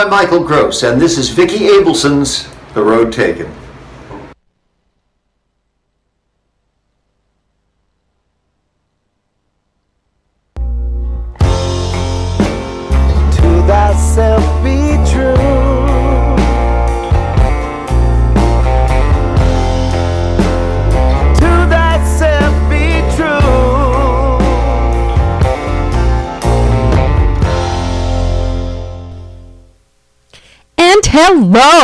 I'm Michael Gross, and this is Vicki Abelson's The Road Taken.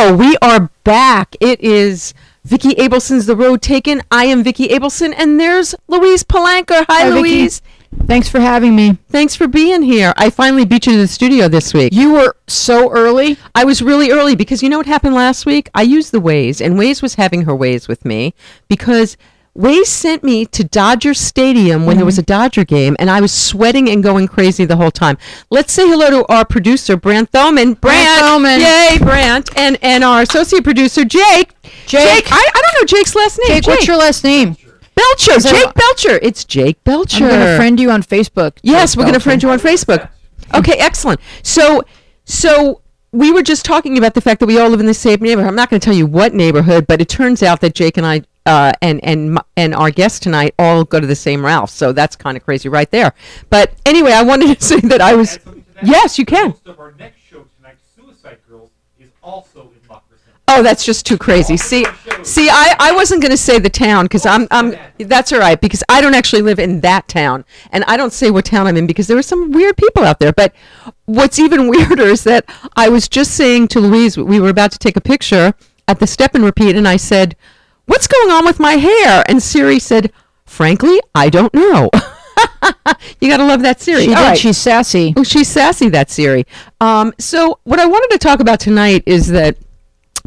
Hello, we are back. It is Vicki Abelson's The Road Taken. I am Vicki Abelson, and there's Louise Palanker. Hi, Hi, Vicki. Louise. Thanks for having me. Thanks for being here. I finally beat you to the studio this week. You were so early. I was really early because you know what happened last week? I used the Waze, and Waze was having her ways with me because Waze sent me to Dodger Stadium when there was a mm-hmm. Dodger game, and I was sweating and going crazy the whole time. Let's say hello to our producer, Brant Thoman. Brant, Thoman. Yay, Brant. And, and our associate producer, Jake. Jake. I, I don't know Jake's last name. Jake, what's your last name? Belcher. Jake Belcher. It's Jake Belcher. I'm gonna friend you on Facebook. Yes, Jake we're going to friend you on Facebook. Okay, excellent. So, so we were just talking about the fact that we all live in the same neighborhood. I'm not going to tell you what neighborhood, but it turns out that Jake and I uh, and and and our guest tonight all go to the same Ralph. So that's kind of crazy, right there. But anyway, I wanted to say that I was. add something to that? Yes, you can. Host of our next show tonight, Suicide Girls, is also in Moccasin. Oh, that's just too crazy. See, see, I, I wasn't going to say the town because I'm I'm that's all right because I don't actually live in that town and I don't say what town I'm in because there were some weird people out there. But what's even weirder is that I was just saying to Louise we were about to take a picture at the step and repeat and I said, "What's going on with my hair?" And Siri said, "Frankly, I don't know." you got to love that Siri. She All did. right. She's sassy. Oh, she's sassy, that Siri. Um, so what I wanted to talk about tonight is that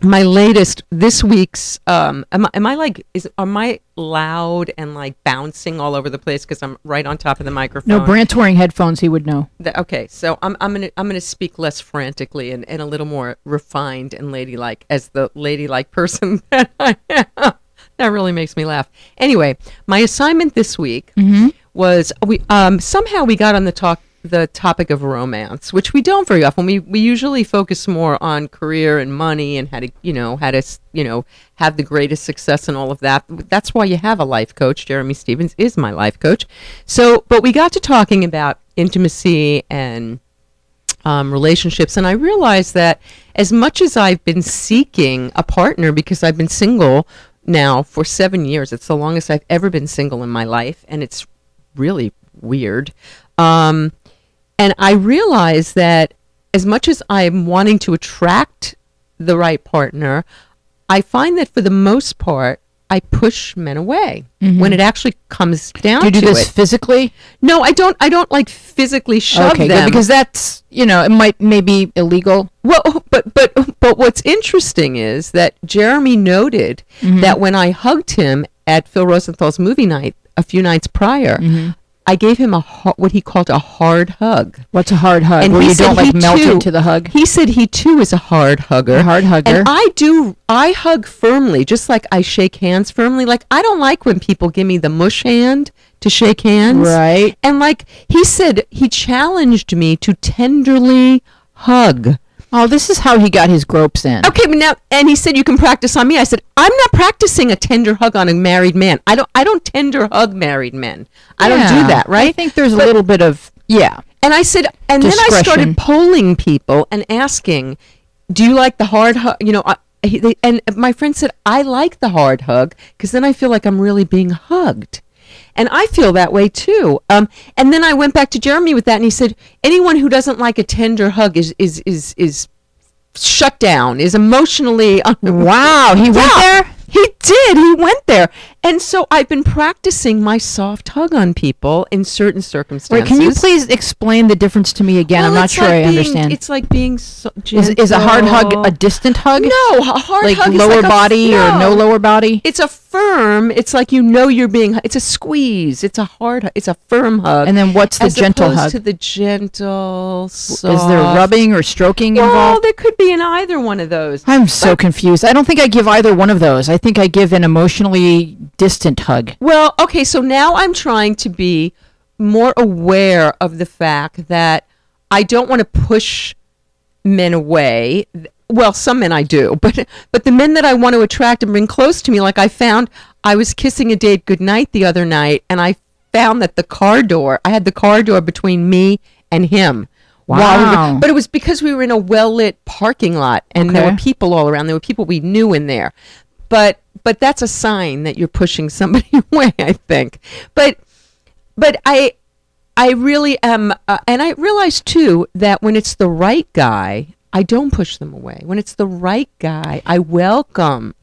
my latest this week's um am I, am I like is am I loud and like bouncing all over the place because I'm right on top of the microphone? No, Brant's wearing headphones. He would know. Th- okay, so I'm I'm gonna I'm gonna speak less frantically and, and a little more refined and ladylike as the ladylike person that I am. That really makes me laugh. Anyway, my assignment this week was we um somehow we got on the talk the topic of romance, which we don't very often. We we usually focus more on career and money and how to you know how to you know have the greatest success and all of that. That's why you have a life coach. Jeremy Stevens is my life coach. So, but we got to talking about intimacy and um, relationships. And I realized that as much as I've been seeking a partner because I've been single now for seven years, it's the longest I've ever been single in my life. And it's really weird. Um, and I realize that as much as I'm wanting to attract the right partner, I find that for the most part, I push men away when it actually comes down Do you do this it. physically? No, I don't. I don't like physically shove okay, them good, because that's you know it might maybe illegal. Well, but but but what's interesting is that Jeremy noted Mm-hmm. that when I hugged him at Phil Rosenthal's movie night a few nights prior, Mm-hmm. I gave him a ha- what he called a hard hug. What's a hard hug? And Where he you don't like melt too- into the hug. He said he too is a hard hugger. A hard hugger. And I do I hug firmly, just like I shake hands firmly. Like I don't like when people give me the mush hand to shake hands. Right. And like he said he challenged me to tenderly hug. Oh, this is how he got his gropes in. Okay, but now and he said you can practice on me. I said I'm not practicing a tender hug on a married man. I don't I don't tender hug married men. I don't do that, right? I think there's But- a little bit of yeah. And I said and then I started polling people and asking, "Do you like the hard hug?" You know, I, he, they, and my friend said, "I like the hard hug because then I feel like I'm really being hugged." And I feel that way too. Um, and then I went back to Jeremy with that, and he said, "Anyone who doesn't like a tender hug is is is is shut down, is emotionally un- Wow, he went Yeah, there? He did. He went there, and so I've been practicing my soft hug on people in certain circumstances. Wait, can you please explain the difference to me again? Well, I'm not sure like I being- understand. It's like being so Is, is a hard hug a distant hug? No, a hard like hug is lower like a- body or no lower body? It's a firm. It's like you know you're being. It's a squeeze. It's a hard. It's a firm hug. And then what's the as gentle hug? To the gentle. Soft. Is there rubbing or stroking Well, involved? there could be in either one of those. I'm so confused. I don't think I give either one of those. I think I give an emotionally distant hug. Well, okay, so now I'm trying to be more aware of the fact that I don't want to push men away. Well, some men I do, but but the men that I want to attract and bring close to me, like I found I was kissing a date goodnight the other night, and I found that the car door, I had the car door between me and him. while we were- Wow. but it was because we were in a well lit parking lot, and there were people all around. There were people we knew in there, but but that's a sign that you're pushing somebody away. I think, but but I I really am, uh, and I realize too that when it's the right guy, I don't push them away. When it's the right guy, I welcome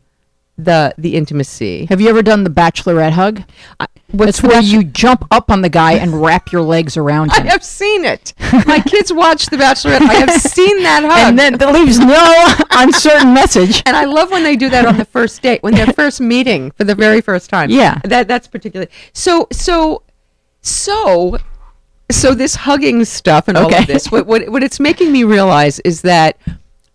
the the intimacy. Have you ever done the bachelorette hug? What's That's where you jump up on the guy and wrap your legs around him. I have seen it. My kids watch The Bachelorette. I have seen that hug. and then that leaves no uncertain message. and I love when they do that on the first date, when they're first meeting for the very first time. Yeah. that that's particularly so so so so this hugging stuff and all of this. What, what what it's making me realize is that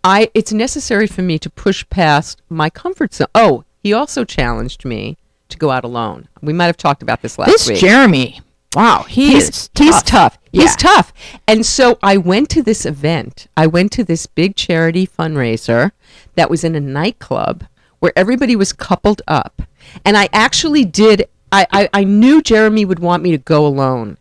I it's necessary for me to push past my comfort zone. Oh, he also challenged me to go out alone. We might have talked about this last This week. Jeremy, wow, he he's is he's tough. He's tough. And so I went to this event. I went to this big charity fundraiser that was in a nightclub where everybody was coupled up. And I actually did I, I, I knew Jeremy would want me to go alone.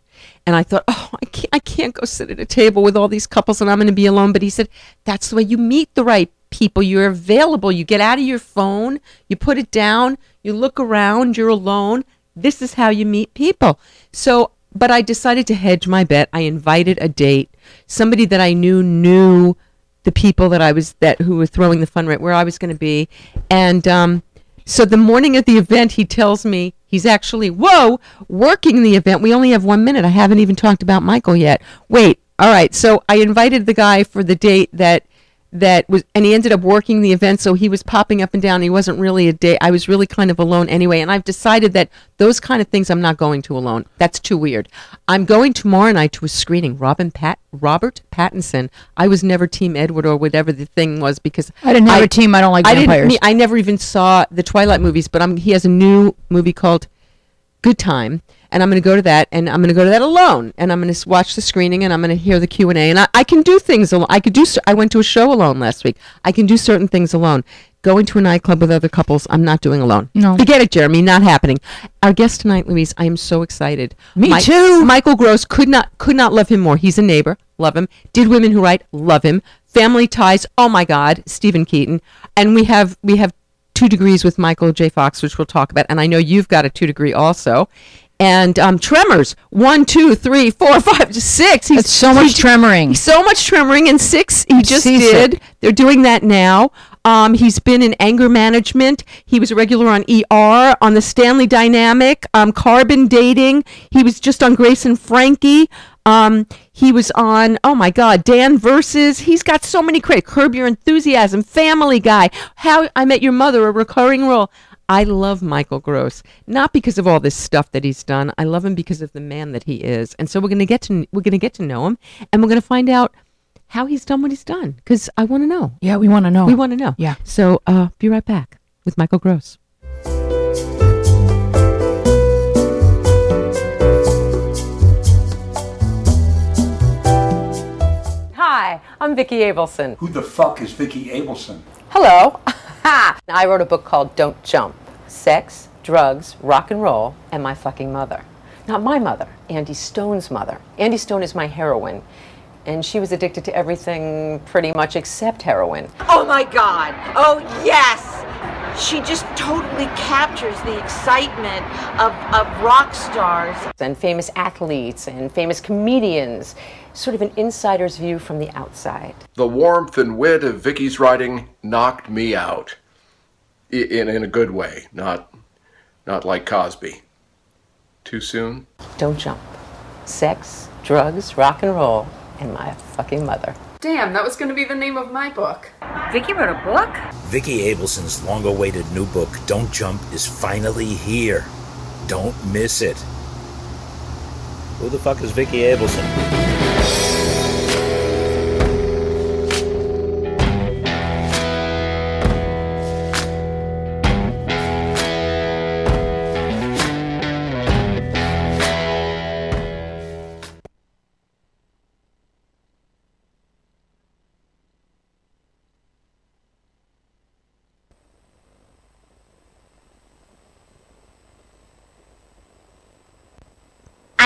And I thought, oh, I can't, I can't go sit at a table with all these couples and I'm going to be alone. But he said, that's the way you meet the right people. You're available. You get out of your phone, you put it down, you look around, you're alone. This is how you meet people. So, but I decided to hedge my bet. I invited a date, somebody that I knew knew the people that I was that who were throwing the fun right where I was going to be, and um, so the morning of the event, he tells me he's actually whoa working the event. We only have one minute. I haven't even talked about Michael yet. Wait, all right. So I invited the guy for the date that that was and he ended up working the event so he was popping up and down he wasn't really a day i was really kind of alone anyway and i've decided that those kind of things i'm not going to alone that's too weird i'm going tomorrow night to a screening robin pat robert pattinson i was never team edward or whatever the thing was because I didn't have a team. I don't like I didn't vampires. i never even saw the twilight movies but i'm he has a new movie called good time and i'm going to go to that and i'm going to go to that alone and i'm going to watch the screening and i'm going to hear the q&a and I, I can do things alone i could do i went to a show alone last week i can do certain things alone going to a nightclub with other couples i'm not doing alone No. forget it jeremy not happening our guest tonight louise i am so excited Me too. michael gross could not could not love him more he's a neighbor love him did women who write love him family ties oh my god steven keaton and we have we have two degrees with Michael J. Fox, which we'll talk about. And I know you've got a two degree also. And um, tremors, one, two, three, four, five, six. He's That's so much tremoring. So much tremoring. And six, he just did. They're doing that now. Um, he's been in anger management. He was a regular on ER, on the Stanley Dynamic, um, Carbon Dating. He was just on Grace and Frankie. Um, he was on, oh my God, Dan Versus. He's got so many credits. Curb Your Enthusiasm, Family Guy, How I Met Your Mother, a recurring role. I love Michael Gross, not because of all this stuff that he's done. I love him because of the man that he is. And so we're going to get to we're going to get to know him, and we're going to find out how he's done what he's done because I want to know. Yeah, we want to know. We want to know. Yeah. So uh, be right back with Michael Gross. Hi, I'm Vicki Abelson. Who the fuck is Vicky Abelson? Hello. I wrote a book called Don't Jump Sex, Drugs, Rock and Roll, and My Fucking Mother. Not my mother, Andy Stone's mother. Andy Stone is my heroine, and she was addicted to everything pretty much except heroin. Oh my God. Oh yes. She just totally captures the excitement of, of rock stars. And famous athletes and famous comedians, sort of an insider's view from the outside. The warmth and wit of Vicky's writing knocked me out. In, in a good way, not, not like Cosby. Too soon? Don't jump. Sex, drugs, rock and roll, and my fucking mother. Damn, that was going to be the name of my book. Vicky wrote a book? Vicky Abelson's long awaited new book, Don't Jump, is finally here. Don't miss it. Who the fuck is Vicky Abelson?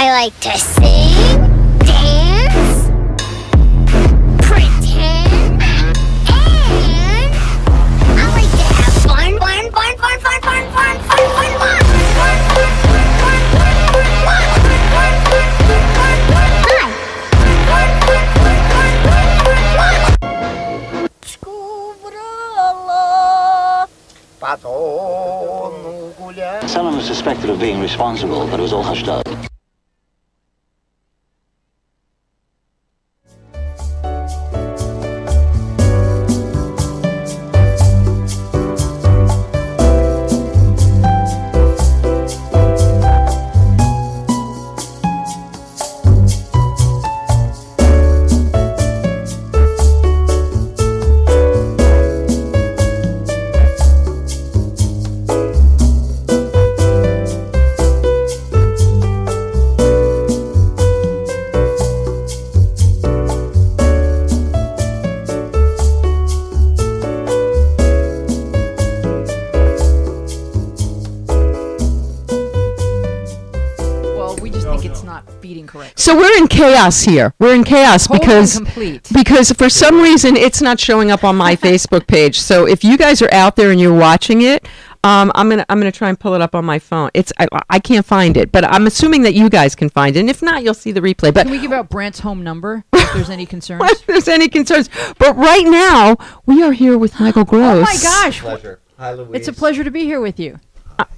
I like to sing, dance, pretend, and I like to have fun, fun, fun, fun, fun, fun, fun, fun, fun, fun. Someone was suspected of being responsible, but it was all hushed up. Chaos here. We're in chaos Whole because because for some reason it's not showing up on my Facebook page. So if you guys are out there and you're watching it, um, I'm gonna I'm gonna try and pull it up on my phone. It's I, I can't find it, but I'm assuming that you guys can find it. And if not, you'll see the replay. But Can we give out Brant's home number if there's any concerns? if there's any concerns, but right now we are here with Michael Gross. Oh my gosh! Pleasure. Hi, Louise. It's a pleasure to be here with you.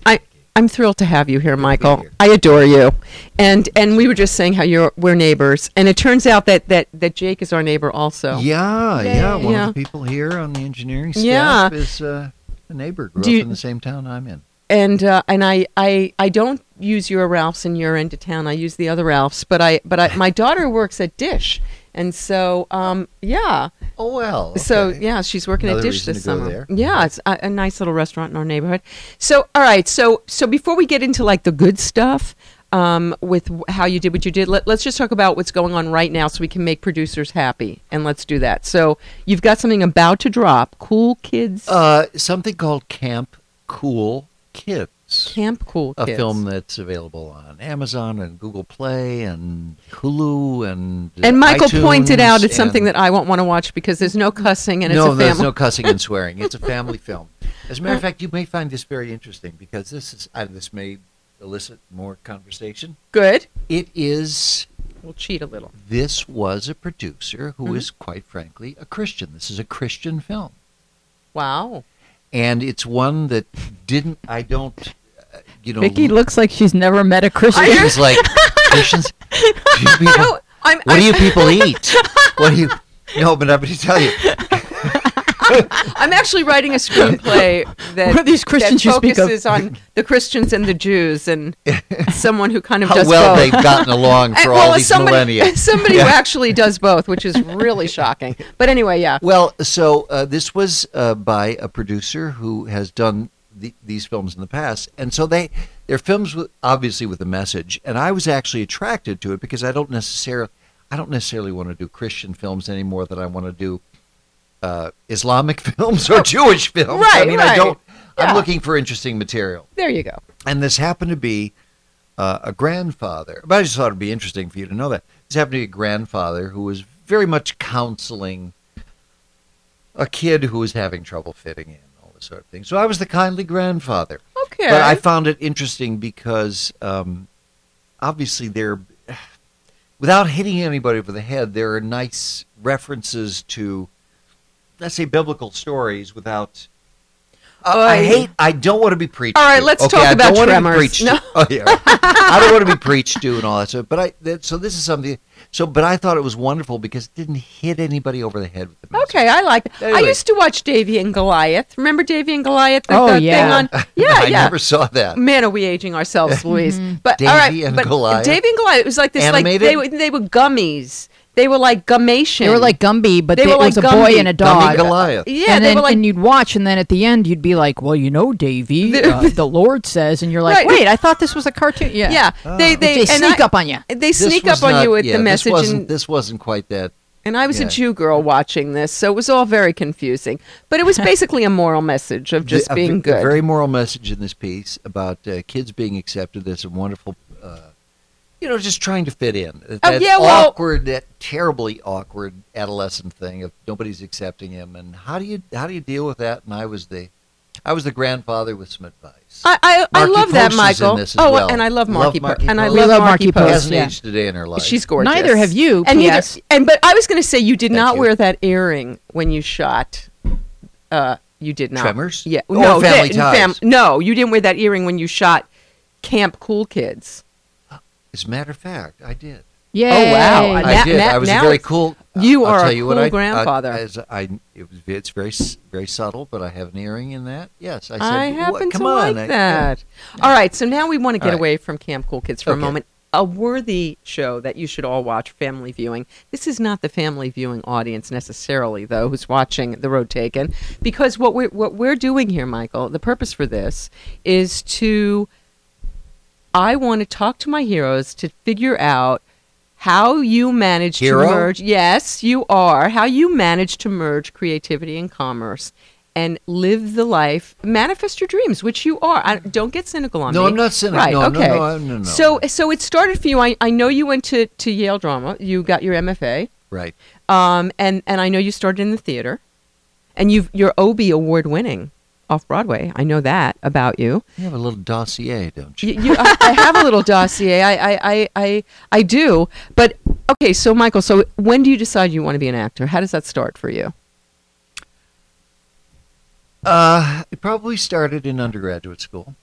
I I'm thrilled to have you here, Michael. I adore you, and and we were just saying how you're we're neighbors, and it turns out that that that Jake is our neighbor also. Yeah, yeah. One Yeah. of the people here on the engineering Yeah. staff is uh, a neighbor. Grew Do up you- in the same town I'm in. and uh, and I, I I don't use your Ralphs in your end of town. I use the other Ralphs, but I but I my daughter works at Dish, and so um yeah. Oh well. So yeah, she's working Another at Dish this summer. there. Yeah, it's a, a nice little restaurant in our neighborhood. So all right, so so before we get into like the good stuff. Um, with how you did what you did, Let, let's just talk about what's going on right now, so we can make producers happy, and let's do that. So you've got something about to drop, Cool Kids Uh, something called Camp Cool Kids. Camp Cool A film that's available on Amazon and Google Play and Hulu and And Michael pointed out it's something that I won't want to watch because there's no cussing and no, it's a there's family. no cussing and swearing. It's a family film. As a matter of fact, you may find this very interesting because this is uh, this may elicit more conversation. Good. It is. We'll cheat a little. This was a producer who is, Mhm. quite frankly, a Christian. This is a Christian film, Wow. and it's one that didn't. I don't. You know, Vicky looks like she's never met a Christian. She's like Christians. do you people- I'm, what do you people eat? What do you? No, but I'm going to tell you. I'm actually writing a screenplay that, What are these Christians that you speak of? focuses on the Christians and the Jews and someone who kind of How does well both. they've gotten along And- for well, all as these somebody, millennia. as Somebody who actually does both, which is really shocking. But anyway, yeah. Well, so uh, this was uh, by a producer who has done the, these films in the past, and so they they're films with, obviously with a message. And I was actually attracted to it because I don't necessarily I don't necessarily want to do Christian films anymore than I want to do uh, Islamic films or Jewish films. Right, I Oh, Right, mean, I don't. Yeah. I'm looking for interesting material. There you go. And this happened to be uh, a grandfather. But I just thought it'd be interesting for you to know that. This happened to be a grandfather who was very much counseling a kid who was having trouble fitting in, sort of thing. So I was the kindly grandfather. Okay. But I found it interesting because um, obviously there, without hitting anybody over the head, there are nice references to, let's say, biblical stories without. Uh, I hate. I don't want to be preached. All right, to. let's Okay, talk I about don't want to be Tremors. preached No. to. Oh, yeah, right. I don't want to be preached to and all that stuff. But I. That, so this is something. So, but I thought it was wonderful because it didn't hit anybody over the head with the message. Okay, I like it. I used to watch Davy and Goliath. Remember Davy and Goliath? The, Oh, the yeah. Thing on, yeah, I yeah. never saw that. Man, are we aging ourselves, Louise? But all Davy right, and but Goliath? Davy and Goliath. It was like this, Animated? like they were they were gummies. They were like gummation. They were like Gumby, but They they were it was like a boy Gumby. and a Gumby dog. Goliath. Yeah, and they then were like and you'd watch, and then at the end you'd be like, "Well, you know, Davy, The- uh, the Lord says," and you're like, Right. "Wait, I thought this was a cartoon." Yeah, yeah. They they, they and sneak I- up on you. They This sneak was up on not- you with yeah, the this message, wasn't, and, this wasn't quite that. and I was yeah. a Jew girl watching this, so it was all very confusing. But it was basically a moral message of just the- a being ve- good. A very moral message in this piece about uh, kids being accepted. There's some wonderful you know, just trying to fit in. That Oh, yeah, well- awkward, that terribly awkward adolescent thing of nobody's accepting him, and how do you how do you deal with that? And I was the, I was the grandfather with some advice. I I, I Markie love that, Post is in Michael. this as oh, well. and I love Love Markie, Markie and I We love, love Markie Markie Post. Post, hasn't yeah. aged a day in her life. She's gorgeous. Neither have you. And neither, P.S. and but I was going to say you did Thank not you. wear that earring when you shot. Uh, you did not. Tremors? Yeah. Or no. Family that- Ties? no, you didn't wear that earring when you shot Camp Cool Kids. As a matter of fact, I did. Yeah. Oh, wow. I Now- did. now- I was now a very cool. you I'll are tell a you what cool I, uh, grandfather. I, as I, it was, it's very, very subtle, but I have an earring in that. Yes, I said. I "What- happen come to on, like I- that. All right, so now we want to get All right. away from Camp Cool Kids for a moment. A worthy show that you should all watch, family viewing. This is not the family viewing audience necessarily, though, who's watching The Road Taken, because what we're what we're doing here, Michael, the purpose for this is to. I want to talk to my heroes to figure out how you manage Hero? to merge. Yes, you are. How you manage to merge creativity and commerce and live the life, manifest your dreams, which you are. I, don't get cynical on No, me. No, I'm not cynical. Right, No, okay. no, no. So, so it started for you. I, I know you went to, to Yale Drama. You got your MFA. Right. Um, and, and I know you started in the theater. And you've, you're Obie award winning off Broadway. I know that about you. You have a little dossier, don't you? You, you I, I have a little dossier. I, I, I, I, I do. But okay, so Michael, so when do you decide you want to be an actor? How does that start for you? Uh, it probably started in undergraduate school.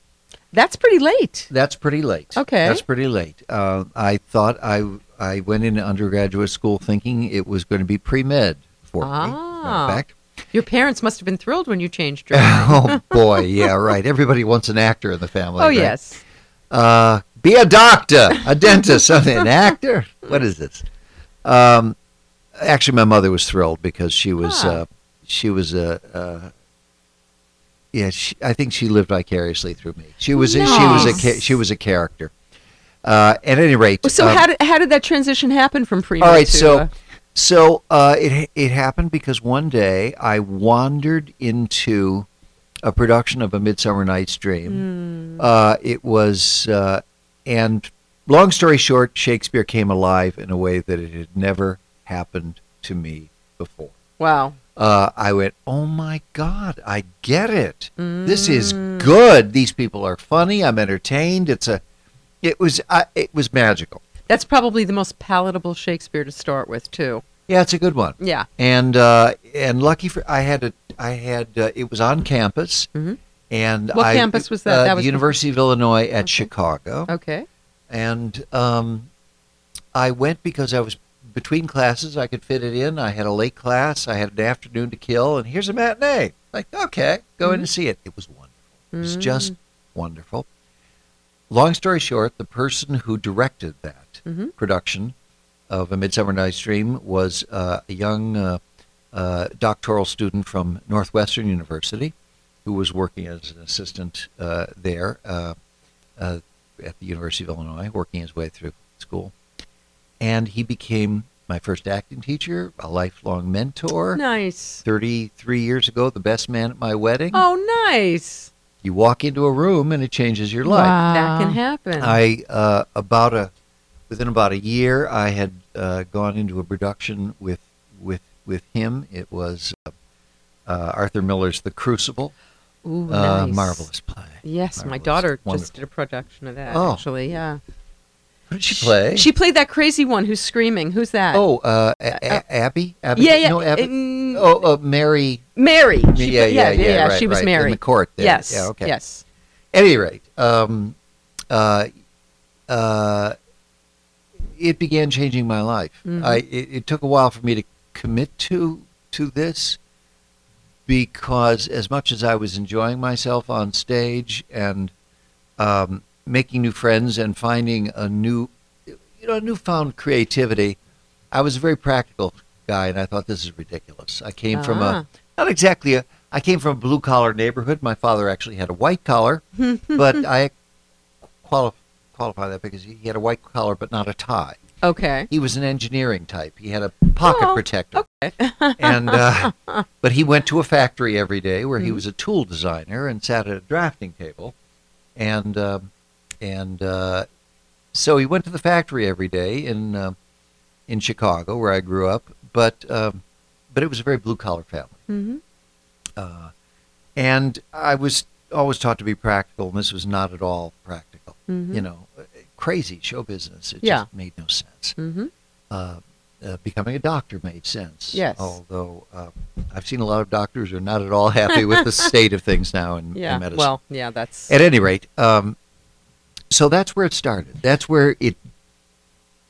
That's pretty late. That's pretty late. Okay. That's pretty late. Uh, I thought I I went into undergraduate school thinking it was going to be pre med for me. Ah. of fact. Your parents must have been thrilled when you changed your. oh boy, yeah, right. Everybody wants an actor in the family. oh right? yes. Uh, be a doctor, a dentist, something, an actor. What is this? Um, actually, my mother was thrilled because she was Ah. uh, she was a. Uh, yeah, she, I think she lived vicariously through me. She was a, she was a she was a character. Uh, at any rate, So um, how did how did that transition happen from pre? all right, to, so uh, so uh, it it happened because one day I wandered into a production of A Midsummer Night's Dream. Uh, it was, uh, and long story short, Shakespeare came alive in a way that it had never happened to me before. wow. Uh, I went, oh my God, I get it. This is Mm. good. These people are funny. I'm entertained. It's a, it was, I it was magical. That's probably the most palatable Shakespeare to start with too. Yeah, it's a good one. Yeah. and uh, and lucky for I had a I had uh, it was on campus, Mhm. and What I, campus was that? Uh, That was- University of Illinois at Chicago, Okay. and um, I went because I was between classes. I could fit it in. I had a late class. I had an afternoon to kill, and here's a matinee. Like, okay, go in and see it. It was wonderful. It was just wonderful. Long story short, the person who directed that Mhm. production of A Midsummer Night's Dream was uh, a young uh, uh, doctoral student from Northwestern University who was working as an assistant uh, there uh, uh, at the University of Illinois, working his way through school. And he became my first acting teacher, a lifelong mentor. Nice. 33 years ago, the best man at my wedding. Oh, nice. You walk into a room and it changes your life. That can happen. I uh, about a within about a year, I had uh, gone into a production with with with him. It was uh, uh, Arthur Miller's The Crucible. Ooh, uh, nice. marvelous play. Yes, my daughter Wonderful. just did a production of that. Oh. Actually, yeah. Who did she play? She played that crazy one who's screaming. Who's that? oh, uh, a- a- Abby. Abby. yeah, yeah. No, Abby. mm, oh, uh, Mary. Mary. She yeah, yeah, yeah, yeah, right, She was right, Mary in the court. There. Yes. Yeah, okay. Yes. At any rate, um, uh, uh, it began changing my life. Mhm. I it, it took a while for me to commit to to this because as much as I was enjoying myself on stage and um, making new friends and finding a new you know a newfound creativity, I was a very practical guy, and I thought this is ridiculous. I came from Ah. a not exactly a I came from a blue collar neighborhood. My father actually had a white collar, but I quali- qualify that because he had a white collar but not a tie. Okay. He was an engineering type. He had a pocket Oh, protector. Okay. and uh, but he went to a factory every day where he Mhm. was a tool designer and sat at a drafting table, and um, and uh, so he went to the factory every day in uh, in Chicago, where I grew up. But um, but it was a very blue collar family, Mm-hmm. uh, and I was always taught to be practical, and this was not at all practical. Mhm. You know, uh, crazy show business. It Yeah. just made no sense. Mm-hmm. Uh, uh, becoming a doctor made sense. Yes. Although uh, I've seen a lot of doctors who are not at all happy with the state of things now in, Yeah. in medicine. Well, yeah, that's At any rate, um, so that's where it started. That's where it.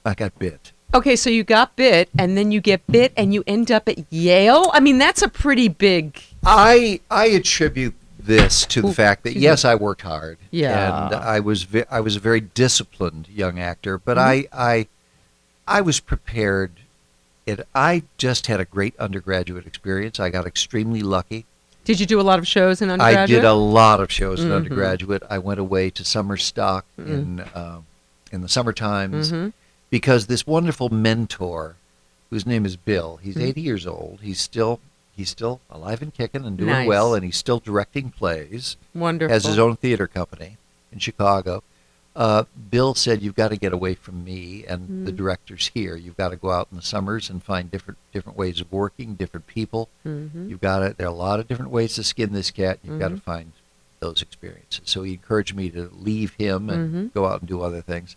I got bit. Okay, so you got bit, and then you get bit, and you end up at Yale. I mean, that's a pretty big. I I attribute this to the Ooh, fact that yes. I worked hard. Yeah. and I was ve- I was a very disciplined young actor, but Mhm. I I I was prepared. And I just had a great undergraduate experience. I got extremely lucky. Did you do a lot of shows in undergraduate? I did a lot of shows in Mhm. undergraduate. I went away to summer stock Mm. in uh, in the summer times Mhm. because this wonderful mentor, whose name is Bill, he's Mhm. 80 years old. He's still he's still alive and kicking and doing Nice. well, and he's still directing plays. Wonderful. Has his own theater company in Chicago. Uh, Bill said, "You've got to get away from me and the Mm. directors here. You've got to go out in the summers and find different different ways of working, different people. Mhm. You've got to. There are a lot of different ways to skin this cat. You've got to find those experiences." So he encouraged me to leave him and Mhm. go out and do other things.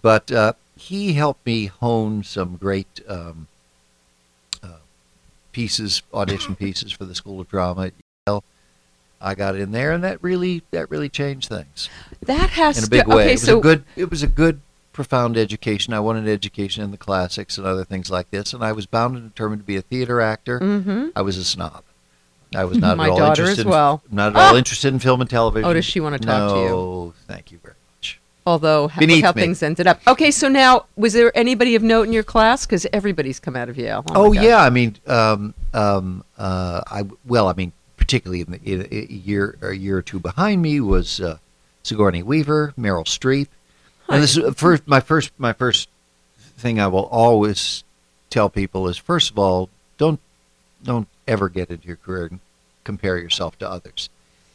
But uh, he helped me hone some great um, pieces, audition pieces for the School of Drama at Yale. I got in there, and that really that really changed things That has in a to- big way. okay, it was so- a good it was a good profound education. I wanted education in the classics and other things like this, and I was bound and determined to be a theater actor. Mhm. I was a snob. I was not My at all daughter interested as in- well. not at all Ah! interested in film and television. Oh, does she wanna talk to you? No, thank you very much. Although ha- look Beneath how me. things ended up. Okay, so now was there anybody of note in your class? Because everybody's come out of Yale. Oh, God. yeah, I mean, um, um, uh, I well, I mean, particularly in the in a year a year or two behind me was uh, Sigourney Weaver, Meryl Streep, and this is first my first my first thing I will always tell people is first of all don't don't ever get into your career and compare yourself to others.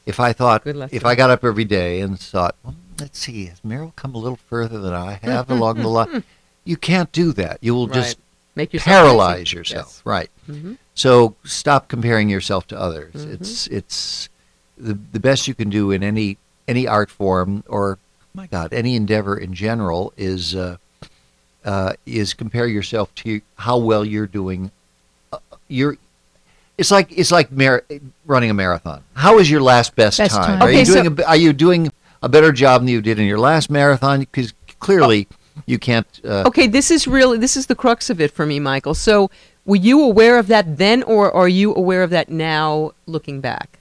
If I thought if I got up every day and thought, well, let's see, has Meryl come a little further than I have along the line? You can't do that. You will just Make yourself paralyze crazy. yourself. Yes. Right. Mhm. So stop comparing yourself to others. Mhm. It's it's the the best you can do in any any art form or my God any endeavor in general is uh, uh, is compare yourself to how well you're doing. Uh, you're it's like it's like mar- running a marathon. How is your last best, Best time? time. Are Okay, you doing so- a, are you doing a better job than you did in your last marathon? Because clearly you can't. Uh, Okay, this is really this is the crux of it for me, Michael. So, were you aware of that then, or are you aware of that now, looking back?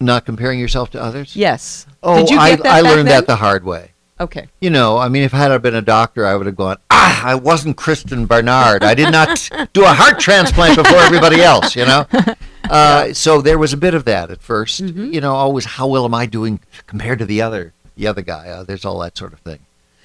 Not comparing yourself to others. Yes. Oh, Did you I, I learned then? that the hard way. Okay. You know, I mean, if I had I been a doctor, I would have gone, ah, I wasn't Christiaan Barnard. I did not do a heart transplant before everybody else, you know? Uh, so there was a bit of that at 1st Mm-hmm. You know, always, how well am I doing compared to the other, the other guy? Uh, there's all that sort of thing.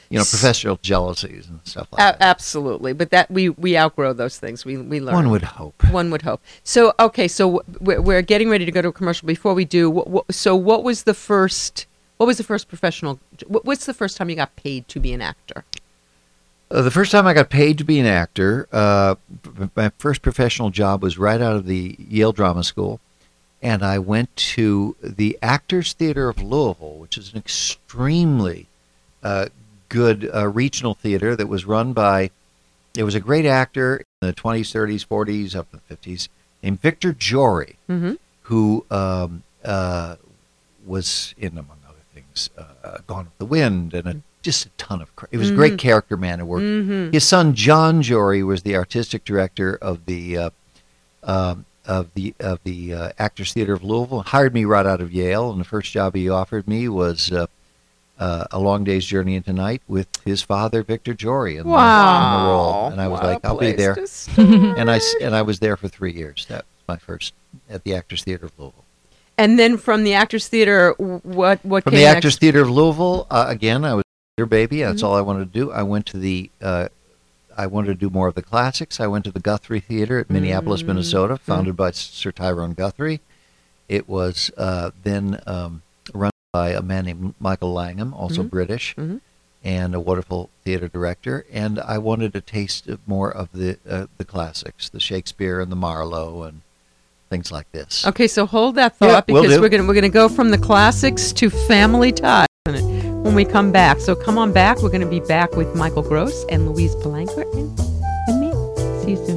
You know, S- professional jealousies and stuff like A- that. absolutely, but that we we outgrow those things. We we learn. One would hope. One would hope. So okay, so we're, we're getting ready to go to a commercial. Before we do, what, what, so what was the first? What was the first professional? What's the first time you got paid to be an actor? Uh, the first time I got paid to be an actor, uh, my first professional job was right out of the Yale Drama School, and I went to the Actors Theater of Louisville, which is an extremely uh, good uh, regional theater that was run by. There was a great actor in the 20s, 30s, 40s, up to the 50s named Victor Jory, Mm-hmm. who um, uh, was in, among other things, uh, Gone with the Wind, and a, just a ton of. Cra- he was a great Mhm. character man who worked. Mhm. His son Jon Jory was the artistic director of the uh, um, of the of the uh, Actors Theater of Louisville. Hired me right out of Yale, and the first job he offered me was. Uh, uh, a long day's journey into night with his father, Victor Jory, in, the, in the role, and I was What like, "I'll be there." and I and I was there for three years. That was my first at the Actors Theater of Louisville. And then from the Actors Theater, what what From came the next? Actors Theater of Louisville, uh, again, I was a theater baby. That's Mhm. all I wanted to do. I went to the, uh, I wanted to do more of the classics. I went to the Guthrie Theater at Minneapolis, Mm. Minnesota, founded by Sir Tyrone Guthrie. It was uh, then um, run by a man named Michael Langham, also Mhm. British, Mhm. and a wonderful theater director. And I wanted a taste of more of the uh, the classics, the Shakespeare and the Marlowe and things like this. Okay, so hold that thought will because do. we're gonna we're gonna go from the classics to family ties when we come back. So come on back. We're gonna be back with Michael Gross and Louise Palanker and, and me. See you soon.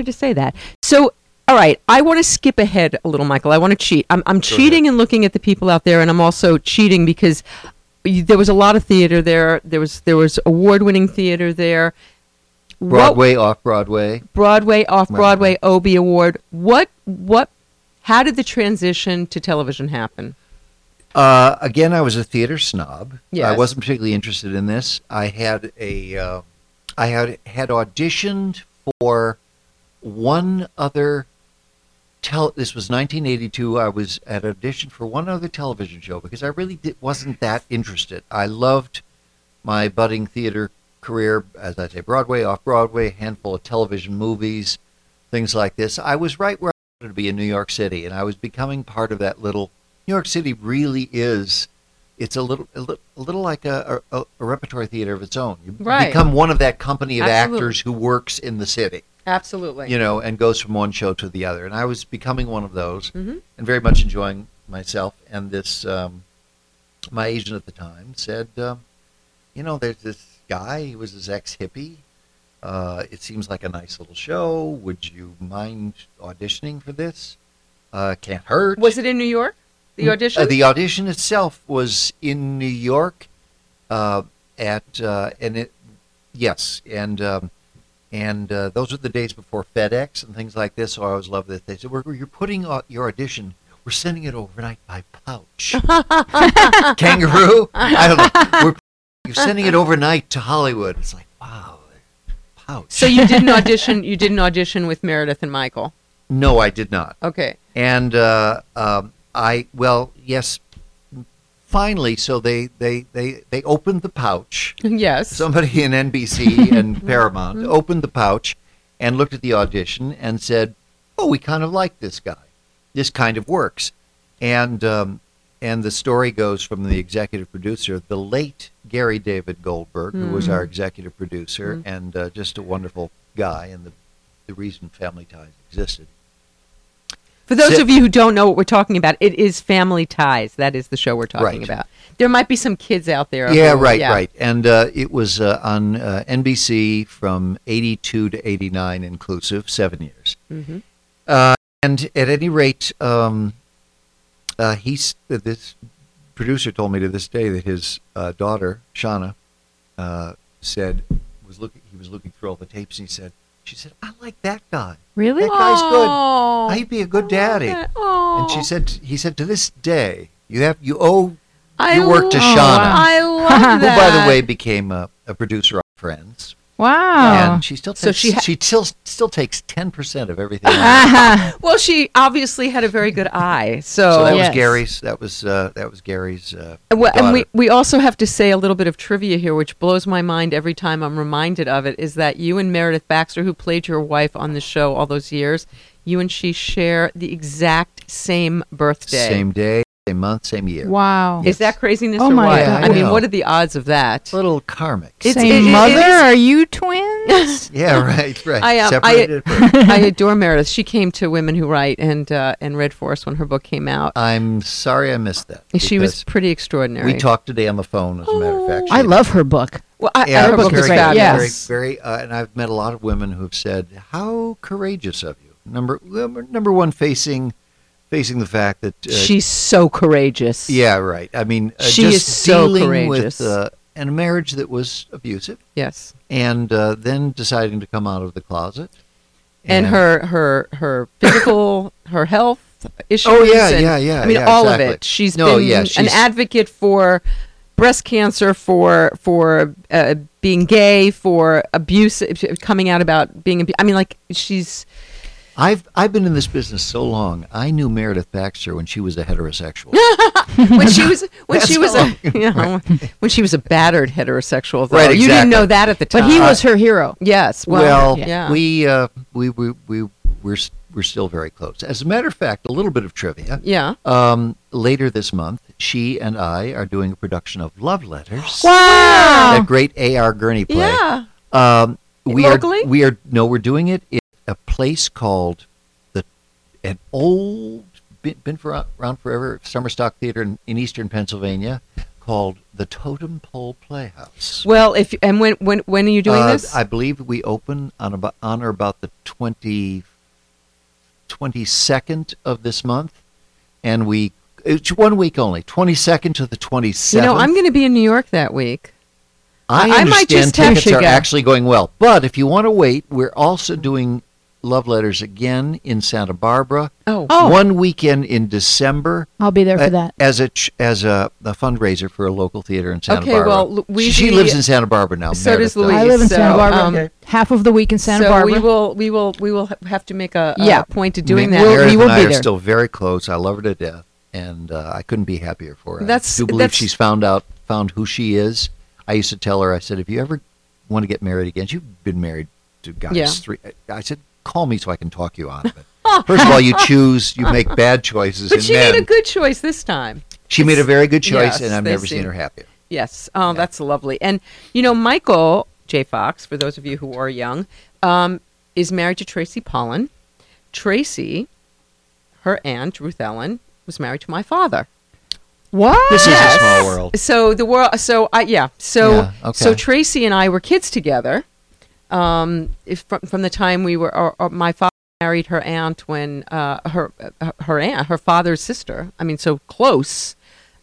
Wanted to say that. So, all right, I want to skip ahead a little, Michael. I want to cheat. I'm, I'm cheating and looking at the people out there, and I'm also cheating because there was a lot of theater there. There was there was award-winning theater there. What- Broadway, off Broadway. Broadway, off Right. Broadway, Obie Award. What what? How did the transition to television happen? Uh, again, I was a theater snob. I wasn't particularly interested in this. I had a, uh, I had had auditioned for one other. tell this was 1982. I was at audition for one other television show because I really did, wasn't that interested. I loved my budding theater career, as I say, Broadway, off Broadway, a handful of television movies, things like this. I was right where I wanted to be in New York City, and I was becoming part of that little. New York City really is. It's a little, a little, a little like a, a, a repertory theater of its own. You Right. become one of that company of Absolutely. actors who works in the city Absolutely. you know, and goes from one show to the other. And I was becoming one of those, Mhm. and very much enjoying myself. And this, um, my agent at the time said, um, you know, there's this guy. He was this ex hippie. Uh, it seems like a nice little show. Would you mind auditioning for this? Uh, can't hurt. Was it in New York? The Mm, audition. uh, the audition itself was in New York, uh, at uh, and it, yes, and um, and uh, those were the days before FedEx and things like this. So I always loved that they said, "We're you're putting out your audition. We're sending it overnight by pouch, kangaroo. I don't know. We're you're sending it overnight to Hollywood. It's like wow, pouch. so you didn't audition. You didn't audition with Meredith and Michael. no, I did not. Okay. And uh, um, I, well, yes, finally, so they, they, they, they opened the pouch. Yes. Somebody in NBC and Paramount opened the pouch, and looked at the audition and said, "Oh, we kind of like this guy. This kind of works." And um, and the story goes from the executive producer, the late Gary David Goldberg, who was our Mhm. executive producer Mhm. and uh, just a wonderful guy, and the the reason Family Ties existed. For those Sit- of you who don't know what we're talking about, it is Family Ties. That is the show we're talking Right. about. There might be some kids out there. Yeah, who- right, yeah. right. And uh, it was uh, on uh, NBC from 82 to 89 inclusive, seven years. Mhm. Uh, and at any rate, um, uh, he's this producer told me to this day that his uh, daughter Shauna uh, said was looking. He was looking through all the tapes, and he said, "She said I like that guy. Really? That guy's Oh, good. He'd be a good daddy." Oh. And she said, "He said to this day, you have you owe I your work to Shauna." Oh, I love who, by the way, became a, a producer on Friends. Wow. And she still So takes, she ha- she still still takes ten percent of everything. well, she obviously had a very good eye. So, so that Yes. was Gary's. That was uh, that was Gary's. Uh, Well, and we, we also have to say a little bit of trivia here, which blows my mind every time I'm reminded of it, is that you and Meredith Baxter, who played your wife on the show all those years, you and she share the exact same birthday. same day, same month, same year. Wow. Is that craziness Oh or my what? God. I mean, Yeah. what are the odds of that? A little karmic. It's- Same it- it mother? is- Are you twins? yeah, right, right. I, um, Separated. I. I adore Meredith. She came to Women Who Write and uh, and read for us when her book came out. I'm sorry I missed that. she was pretty extraordinary. We talked today on the phone, as a matter of fact. I love her book. Well, I, Yeah, her book very, is great. very, fabulous. very, very, uh, and I've met a lot of women who've said, "How courageous of you." Number number one, facing facing the fact that uh, She's so courageous. Yeah, right. I mean, uh, She just is so dealing courageous. with uh, and a marriage that was abusive, Yes. and uh, then deciding to come out of the closet. and her her her physical her health issues. Oh, yeah, and- yeah, yeah, I mean, yeah, all of it. She's No, been yeah, an advocate for breast cancer, for for uh, being gay, for abuse, coming out about being. I mean, like she's. I've I've been in this business so long. I knew Meredith Baxter when she was a heterosexual. when she was when she was a you know, when she was a battered heterosexual. Though. Right, You didn't know that at the time. But he was her hero. Yes. Well, Well, yeah. we uh, we we we we're we're still very close. As a matter of fact, a little bit of trivia. yeah. Um, later this month, she and I are doing a production of Love Letters. Wow. That great A.R. Gurney play. Yeah. Um, we Locally? are we are no, we're doing it in a place called the an old been, been for, around forever summer stock theater in, in eastern Pennsylvania called the Totem Pole Playhouse. Well, if and when when when are you doing Uh, this? I believe we open on about on or about the 20, 22nd of this month, and we it's one week only, twenty second to the twenty you know, I'm going to be in New York that week. I I might understand just have tickets are go. actually going well, but if you want to wait, we're also doing love letters again in Santa Barbara. Oh. Oh. One weekend in December. I'll be there for uh, that. as a as a, a fundraiser for a local theater in Santa Okay, Barbara. Okay, well, Louise- she lives in Santa Barbara now. So does Meredith I live in so, Santa Barbara. um, Okay. Half of the week in Santa so Barbara. we will we will we will have to make a, a Yeah. point to doing Ma- that. Meredith we will and I be are there. still very close. I love her to death, and uh, I couldn't be happier for her. That's- I do believe that's- she's found out found who she is. I used to tell her, I said, if you ever want to get married again, you've been married to guys Yeah. three. I said, call me so I can talk you out of it. First of all, you choose, you make bad choices But in she men. made a good choice this time. she made a very good choice, Yes, and I've never seem- seen her happier. Yes. Oh, that's lovely. And you know, Michael J. Fox, for those of you who are young, um, is married to Tracy Pollan. Tracy, her aunt Ruth Ellen, was married to my father. what? This is a small world. So the world. So I yeah. So Yeah, okay. so Tracy and I were kids together. Um, if from from the time we were, or, or my father married her aunt when uh, her uh, her aunt, her father's sister. I mean, so close.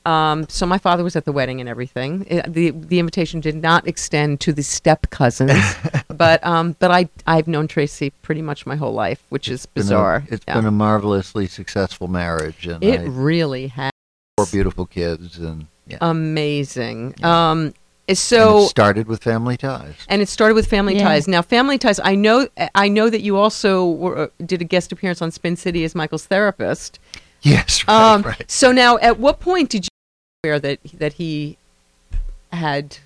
Um, so my father was at the wedding and everything. It- the The invitation did not extend to the step cousins, but um, but I I've known Tracy pretty much my whole life, which is Been a- bizarre. It's Yeah. been a marvelously successful marriage, and it I, really has four beautiful kids, and yeah. amazing. Yeah. Um, And so it started with family ties. and it started with Family Yeah. Ties. Now, Family Ties, I know, I know that you also were, uh, did a guest appearance on Spin City as Michael's therapist. Yes, right, Um, right. So now, at what point did you aware that that he had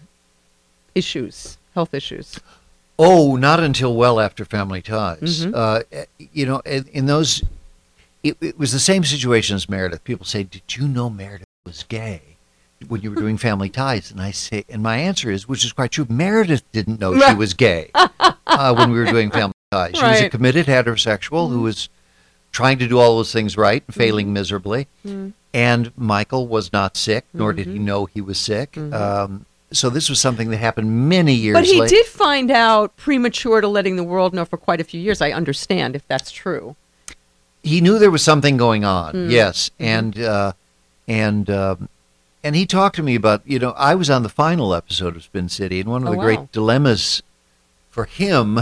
issues, health issues? Oh, not until well after Family Ties. Mhm. Uh, you know, in, in those, it, it was the same situation as Meredith. People say, "Did you know Meredith was gay when you were doing Family Ties?" And I say, and my answer is, which is quite true. Meredith didn't know she was gay uh, when we were doing Family Ties. She was a committed heterosexual who was trying to do all those things right and failing miserably. Mm. And Michael was not sick, nor did he Mm-hmm. know he was sick. Um, so this was something that happened many years But he later. did find out premature to letting the world know for quite a few years. I understand if that's true. he knew there was something going on. Mm. Yes, and uh, and um, and he talked to me about you know I was on the final episode of Spin City, and one of Oh, the wow. great dilemmas for him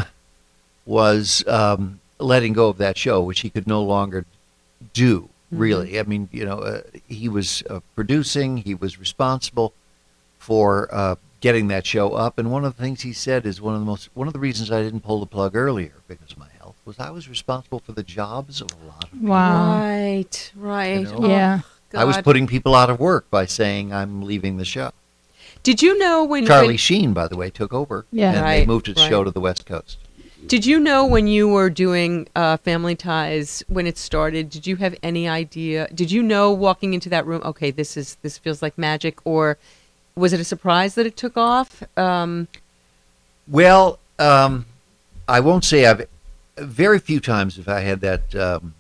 was um, letting go of that show, which he could no longer do. Mm-hmm. Really, I mean, you know, uh, he was uh, producing, he was responsible for uh, getting that show up, and one of the things he said is one of the most one of the reasons I didn't pull the plug earlier because of my health was I was responsible for the jobs of a lot of Wow. Right, right. know? Yeah. I was putting people out of work by saying I'm leaving the show. Did you know when Charlie when- Sheen, by the way, took over. Yeah. and they moved his right. show to the West Coast. Did you know when you were doing uh, Family Ties when it started? Did you have any idea? Did you know walking into that room? Okay, this is this feels like magic, or was it a surprise that it took off? Um, Well, um, I won't say I've very few times have I had that um,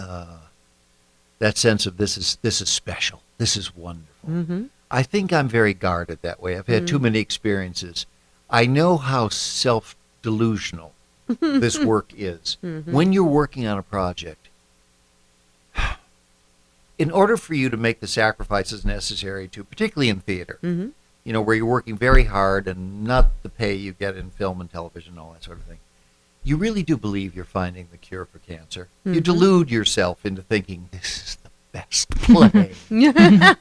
uh, that sense of this is this is special, this is wonderful. mhm. I think I'm very guarded that way. I've had too Mm. many experiences. I know how self delusional this work is. Mhm. When you're working on a project, in order for you to make the sacrifices necessary to, particularly in theater, Mhm. you know, where you're working very hard and not the pay you get in film and television and all that sort of thing, you really do believe you're finding the cure for cancer. You Mhm. delude yourself into thinking this is the best play.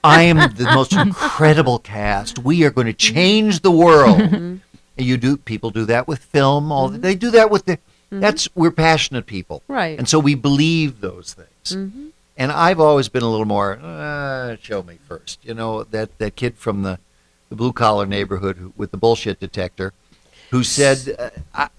I am the most incredible cast. We are going to change the world. Mm-hmm. And you do people do that with film. All they do that with the. That's we're passionate people, Right. And so we believe those things. Mhm. And I've always been a little more uh, show me first. You know that that kid from the the blue collar neighborhood who, with the bullshit detector, who said. Uh, I,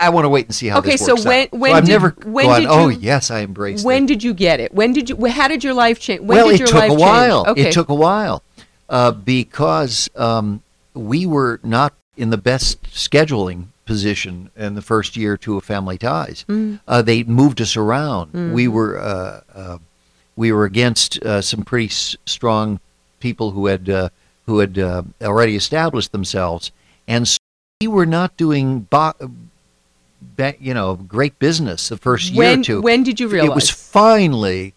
I want to wait and see how Okay, this so works when- out. when so did- never when gone. did oh you- yes, I embrace. when this." did you get it? When did you? How did your life change? When well, did it your took life a while. change? Okay. It took a while uh, because um, we were not in the best scheduling position in the first year or two of Family Ties. Mm. Uh, they moved us around. We Mhm. were uh, uh, we were against uh, some pretty s- strong people who had uh, who had uh, already established themselves, and so we were not doing. Bo- you know, great business the first year When- or two. when did you realize? It was finally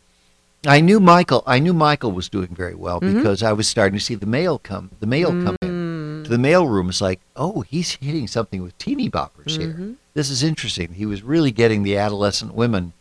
I knew Michael. I knew Michael was doing very well Mhm. because I was starting to see the mail come. The mail come Mm. in to the mail room. It's like, oh, he's hitting something with teeny boppers here. Mhm. This is interesting. He was really getting the adolescent women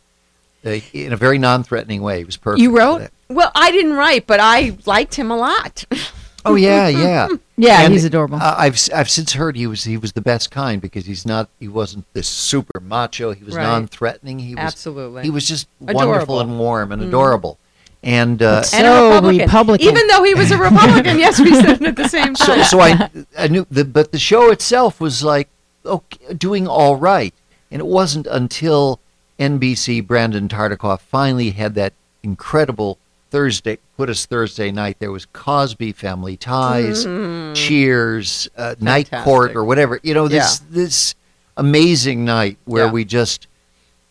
uh, in a very non-threatening way. He was perfect. You wrote? Well, I didn't write, but I liked him a lot. Oh yeah, yeah, Yeah, And, he's adorable. uh, I've I've since heard he was he was the best kind because he's not he wasn't this super macho. He was Right. non-threatening. He was Absolutely. He was just Adorable. wonderful and warm and Mhm. adorable. And uh, and a Republican. Even though he was a Republican, yes, we said it at the same so, time. so I, I knew the, but the show itself was like okay, doing all right, and it wasn't until NBC Brandon Tartikoff finally had that incredible Thursday put us Thursday night. There was Cosby Family Ties, Mhm. Cheers, uh, Night Court, or whatever. You know this this amazing night where Yeah. we just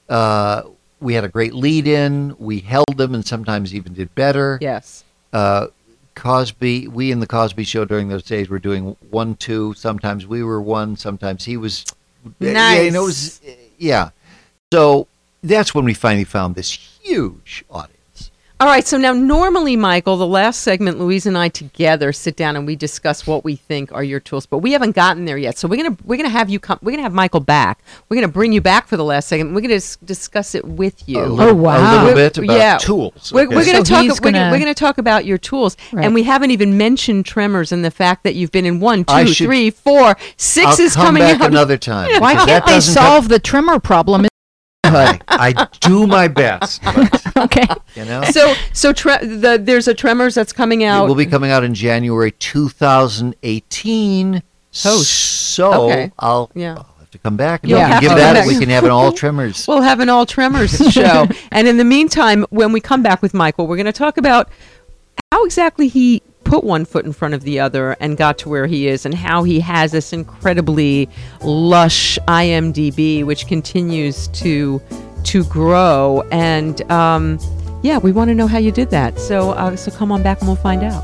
uh, we had a great lead in. We held them, and sometimes even did better Yes. uh, Cosby, we in the Cosby Show during those days were doing one, two. Sometimes we were one. Sometimes he was. Yeah, you know, it was, yeah. So that's when we finally found this huge audience. All right, so now normally, Michael, the last segment, Louise and I together sit down and we discuss what we think are your tools, but we haven't gotten there yet. So we're gonna we're gonna have you come. We're gonna have Michael back. We're gonna bring you back for the last segment. We're gonna dis- discuss it with you. Little- Oh, wow. a little We're- bit about tools, We're, okay. we're gonna So talk. he's we're, gonna, gonna- we're gonna talk about your tools, Right. and we haven't even mentioned Tremors and the fact that you've been in one, two, should- three, four, six I'll is come coming back out another time. Why can't that they doesn't solve the tremor problem? I, I do my best. but, okay. you know, So so tre- the, there's a Tremors that's coming out. It will be coming out in January 2018. Host. So Okay. I'll, Yeah. I'll have to come back and You'll we can have give that. We can have an all tremors. We'll have an all tremors show. and in the meantime, when we come back with Michael, we're going to talk about how exactly he put one foot in front of the other and got to where he is, and how he has this incredibly lush IMDb, which continues to to grow. And um, yeah, we want to know how you did that. So uh, so come on back and we'll find out.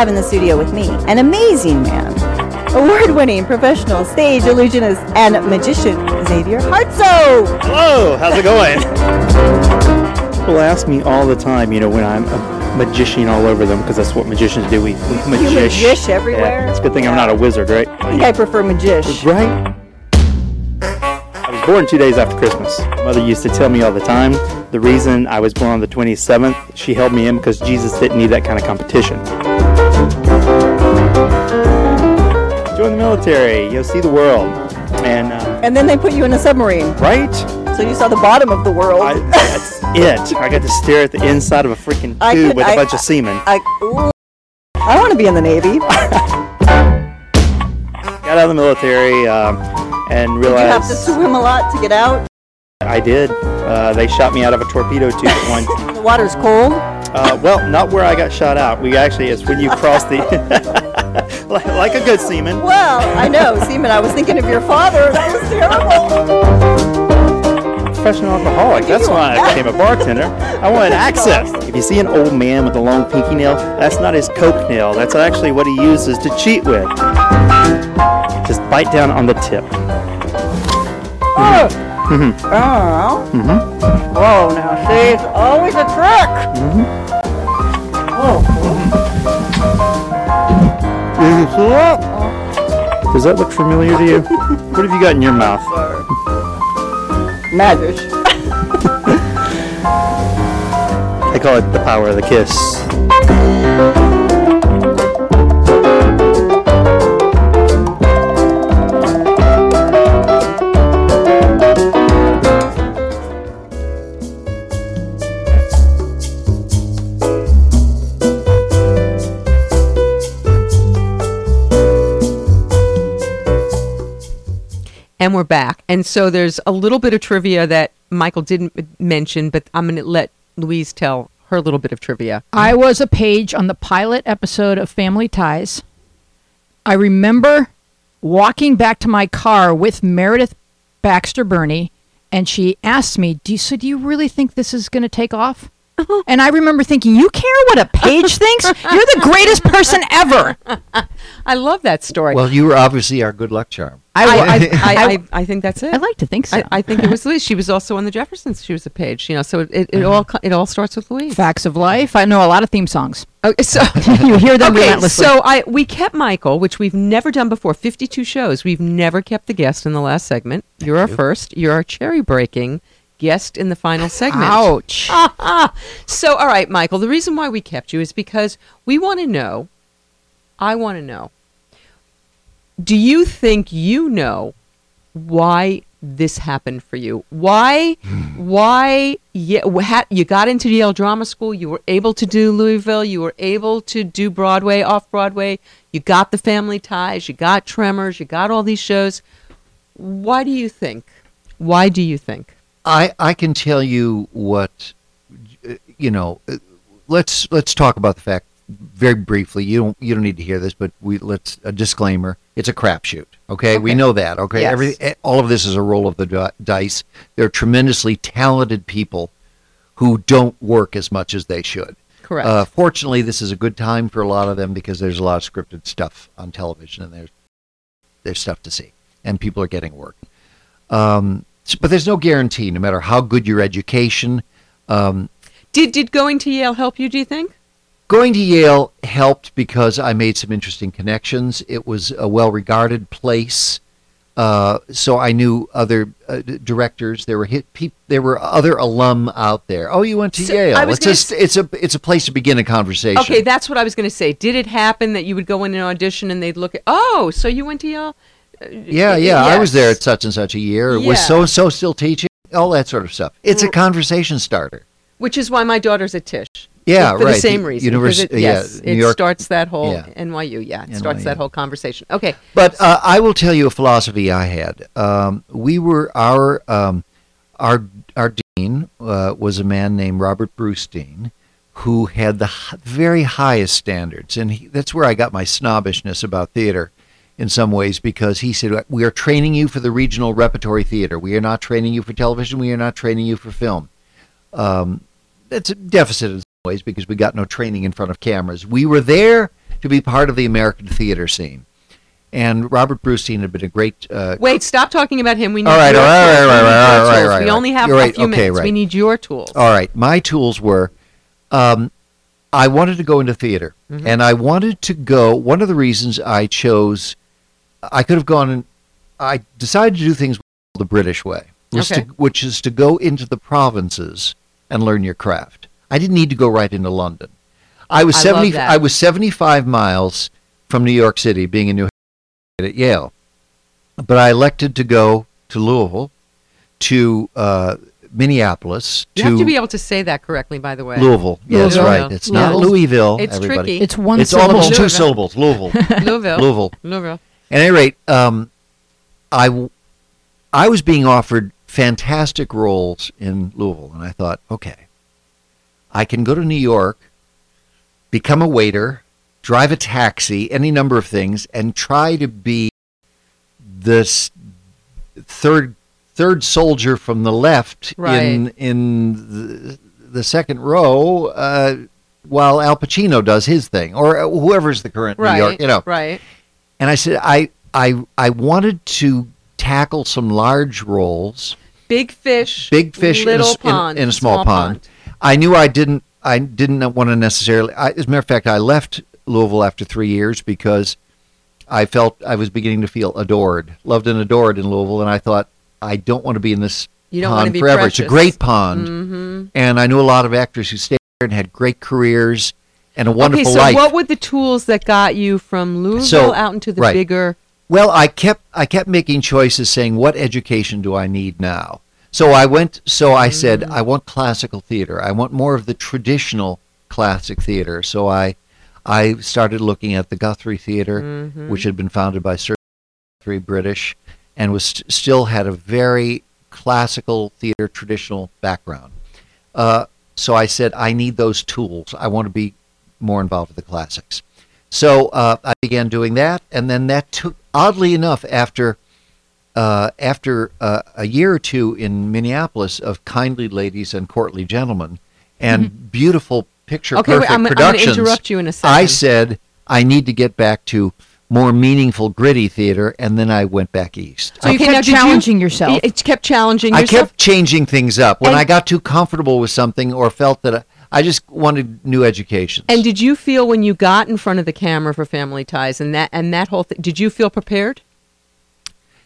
Have in the studio with me an amazing man, award winning professional stage illusionist and magician Xavier Hartso. Hello, how's it going? People ask me all the time, you know, when I'm a magician all over them, because that's what magicians do. We, we magish. magish everywhere? Yeah, it's a good thing I'm not a wizard, right? I think I prefer magish. Right? I was born two days after Christmas. My mother used to tell me all the time the reason I was born on the 27th, she held me in because Jesus didn't need that kind of competition. Join the military, you'll see the world. And, uh, And then they put you in a submarine. right? So you saw the bottom of the world. That's it. I got to stare at the inside of a freaking I tube could- with a I- bunch of semen. I, I want to be in the Navy. Got out of the military um, and Did you have to swim a lot to get out? I did. Uh, they shot me out of a torpedo tube at one. The water's cold. Uh, well, not where I got shot out. We actually, it's when you cross the, like, like a good seaman. Well, I know, Seaman. I was thinking of your father. That was terrible. Professional alcoholic. That's why I became a bartender. I wanted access. If you see an old man with a long pinky nail, that's not his coke nail. That's actually what he uses to cheat with. Just bite down on the tip. Oh, Mhm. oh. Mhm. Whoa, now see, it's always a trick. Oh. Does that look familiar to you? What have you got in your mouth? Magic. I call it the power of the kiss. And we're back. And so there's a little bit of trivia that Michael didn't mention, but I'm going to let Louise tell her little bit of trivia. I was a page on the pilot episode of Family Ties. I remember walking back to my car with Meredith Baxter Birney, and she asked me, "Do you, so? Do you really think this is going to take off?" And I remember thinking, "You care what a page thinks? You're the greatest person ever." I love that story. Well, you were obviously our good luck charm. I, I, I, I, I think that's it. I like to think so. I, I think it was Louise. She was also on the Jeffersons. She was a page, you know. So it, it, it all it all starts with Louise. Facts of life. I know a lot of theme songs. Okay, so you hear them okay, relentlessly. so I we kept Michael, which we've never done before. Fifty-two shows. We've never kept the guest in the last segment. You're our first. You're our cherry breaking guest in the final segment. Ouch. so all right, Michael. The reason why we kept you is because we want to know. I want to know. Do you think you know why this happened for you? Why, hmm. why yeah, you got into Yale Drama School? You were able to do Louisville. You were able to do Broadway, off Broadway. You got the Family Ties. You got Tremors. You got all these shows. Why do you think? Why do you think? I I can tell you what you know. Let's let's talk about the fact very briefly. You don't you don't need to hear this, but we let's a disclaimer. It's a crapshoot. Okay? we know that. Okay, Yes. every eh, all of this is a roll of the dice. They're tremendously talented people who don't work as much as they should. Correct. Uh, fortunately, this is a good time for a lot of them because there's a lot of scripted stuff on television, and there's there's stuff to see, and people are getting work. Um, but there's no guarantee, no matter how good your education. Um, Did did going to Yale help you? Do you think? Going to Yale helped because I made some interesting connections. It was a well regarded place. Uh, so I knew other uh, directors. There were hit peop- There were other alum out there. Oh, you went to So, Yale. It's just it's a it's a place to begin a conversation. Okay, that's what I was going to say. Did it happen that you would go in an audition and they'd look at, oh, so you went to Yale? Uh, Yeah, yeah. I was there at such and such a year. Was so and so still teaching? All that sort of stuff. It's a conversation starter. Which is why my daughter's at Tisch. Yeah, for, for right. the same reason. univers- because it, yeah, yes, New it York- starts that whole yeah. NYU. Yeah, it starts that whole conversation. Okay, But uh, I will tell you a philosophy I had. Um, we were our um, our our dean uh, was a man named Robert Brustein, who had the h- very highest standards, and he, that's where I got my snobbishness about theater. In some ways, because he said, We are training you for the regional repertory theater. We are not training you for television. We are not training you for film. Um, that's a deficit in some ways because we got no training in front of cameras. We were there to be part of the American theater scene. And Robert Brustein had been a great. Uh, wait, stop talking about him. We need All right, your all right, tools. all right, We need all right, right, tools. right, We right. only have You're a right, few okay, minutes. We need your tools. All right, my tools were um, I wanted to go into theater, Mhm. and I wanted to go. One of the reasons I chose, I could have gone and I decided to do things the British way, was Okay. to, which is to go into the provinces and learn your craft. I didn't need to go right into London. I was I love seventy. that. I was seventy-five miles from New York City, being in New at Yale, but I elected to go to Louisville, to uh, Minneapolis, You to have to be able to say that correctly, by the way. Louisville. Yeah, that's Louisville. right. It's not Louisville. Louisville. It's everybody. tricky. It's one syllable. It's syllable. almost two syllables. Louisville. Louisville. Louisville. Louisville. At any rate, um, I, w- I was being offered fantastic roles in Louisville, and I thought, okay, I can go to New York, become a waiter, drive a taxi, any number of things, and try to be this third third soldier from the left in Right. in the, the second row, uh, while Al Pacino does his thing, or uh, whoever's the current Right. New York, you know. Right. And I said, I, I, I wanted to tackle some large roles, Big fish. big fish in a, Little in- pond. in, a small, pond. I knew I didn't, I didn't want to necessarily. I, as a matter of fact, I left Louisville after three years because I felt I was beginning to feel adored, loved and adored in Louisville, and I thought I don't want to be in this You don't pond be forever. It's a great pond, Mhm. and I knew a lot of actors who stayed there and had great careers and a wonderful okay, so life. what were the tools that got you from Louisville So, out into the right. bigger? Well, I kept I kept making choices saying what education do I need now? So I went so I said Mm. I want classical theater. I want more of the traditional classic theater. So I I started looking at the Guthrie Theater, Mhm. which had been founded by Sir Guthrie British and was st- still had a very classical theater traditional background. Uh, so I said I need those tools. I want to be more involved with the classics. So uh, I began doing that, and then that took, oddly enough, after uh, after uh, a year or two in Minneapolis of kindly ladies and courtly gentlemen, and beautiful picture Mm-hmm. Okay, wait, perfect I'm- I'm gonna interrupt you in a I second. I said I need to get back to more meaningful, gritty theater, and then I went back east. So you Okay, now kept did you- challenging yourself. It kept challenging I kept changing things up when And- I got too comfortable with something or felt that I, just wanted new education. And did you feel when you got in front of the camera for Family Ties and that and that whole thing? Did you feel prepared?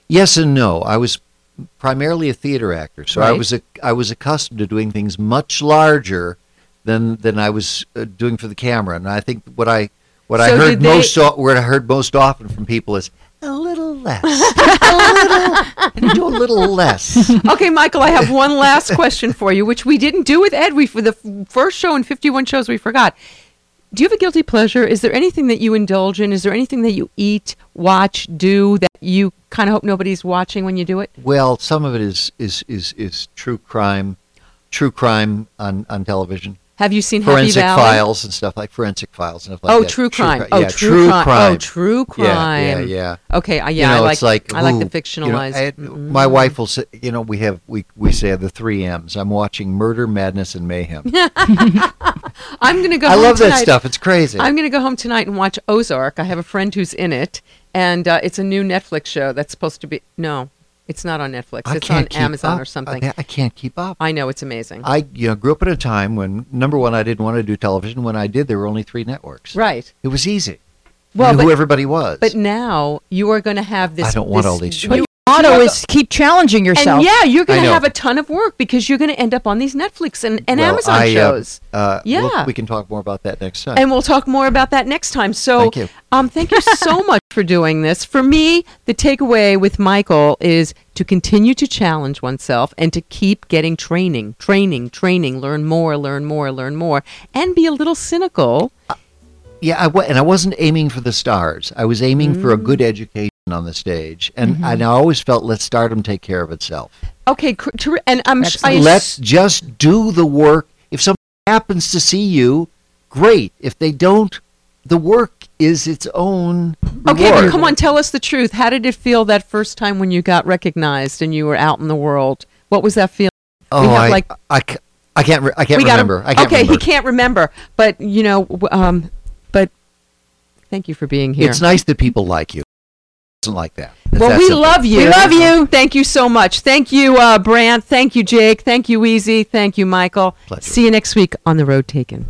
Yes and no. I was primarily a theater actor, so I was a, I was accustomed to doing things much larger than than I was uh, doing for the camera. And I think what I what I heard they- most what I heard most often from people is a little less, a little, do a little less. okay, Michael, I have one last question for you, which we didn't do with Ed. We for the first show in 51 shows we forgot. Do you have a guilty pleasure? Is there anything that you indulge in? Is there anything that you eat, watch, do that you kind of hope nobody's watching when you do it? Well, some of it is is is is true crime, true crime on on television. Have you seen Happy forensic Valley? files and stuff like forensic files and stuff like that. oh, that? true crime. cri- oh, yeah, true, crime. crime. Oh, true crime. Yeah, yeah, yeah. Okay, uh, You yeah, I know, like it's like I like the who- you know, fictionalized. I- Mm-mm. my wife will say, you know, we have we we say the three M's. I'm watching Murder, Madness, and Mayhem. I'm going to go. I love that stuff. It's crazy. I'm going to go home tonight and watch Ozark. I have a friend who's in it, and uh, it's a new Netflix show that's supposed to be. No, it's not on Netflix. I it's on Amazon up. or something. I, I can't keep up. I know it's amazing. I you know grew up at a time when number one I didn't want to do television. When I did, there were only three networks. Right. It was easy. Well, but- who everybody was. But now you are going to have this. I don't want this all these huge motto have is keep challenging yourself. And yeah, you're going to know. have a ton of work because you're going to end up on these Netflix and, and Well, Amazon I, uh, shows. Uh, we'll- Yeah. we can talk more about that next time. and we'll talk more about that next time. So, Thank you. um, thank you so much for doing this. For me, the takeaway with Michael is to continue to challenge oneself and to keep getting training, training, training, learn more, learn more, learn more, and be a little cynical. Yeah, I and I wasn't aiming for the stars. I was aiming for a Mm. good education on the stage, and, Mm-hmm. and I always felt let stardom take care of itself. Okay, and I'm sh- I Let's just do the work. If somebody happens to see you, great. If they don't, the work is its own. Okay, but come on, tell us the truth. How did it feel that first time when you got recognized and you were out in the world? What was that feeling? Oh, I, like I, I can't. Re- I can't remember. I can't okay, remember. he can't remember, but you know, um, but thank you for being here. It's nice that people like you. It Isn't like that. It's well, that we simple. love you. We love you. Thank you so much. Thank you, uh, Brant. Thank you, Jake. Thank you, Easy. Thank you, Michael. Pleasure. See you next week on the Road Taken.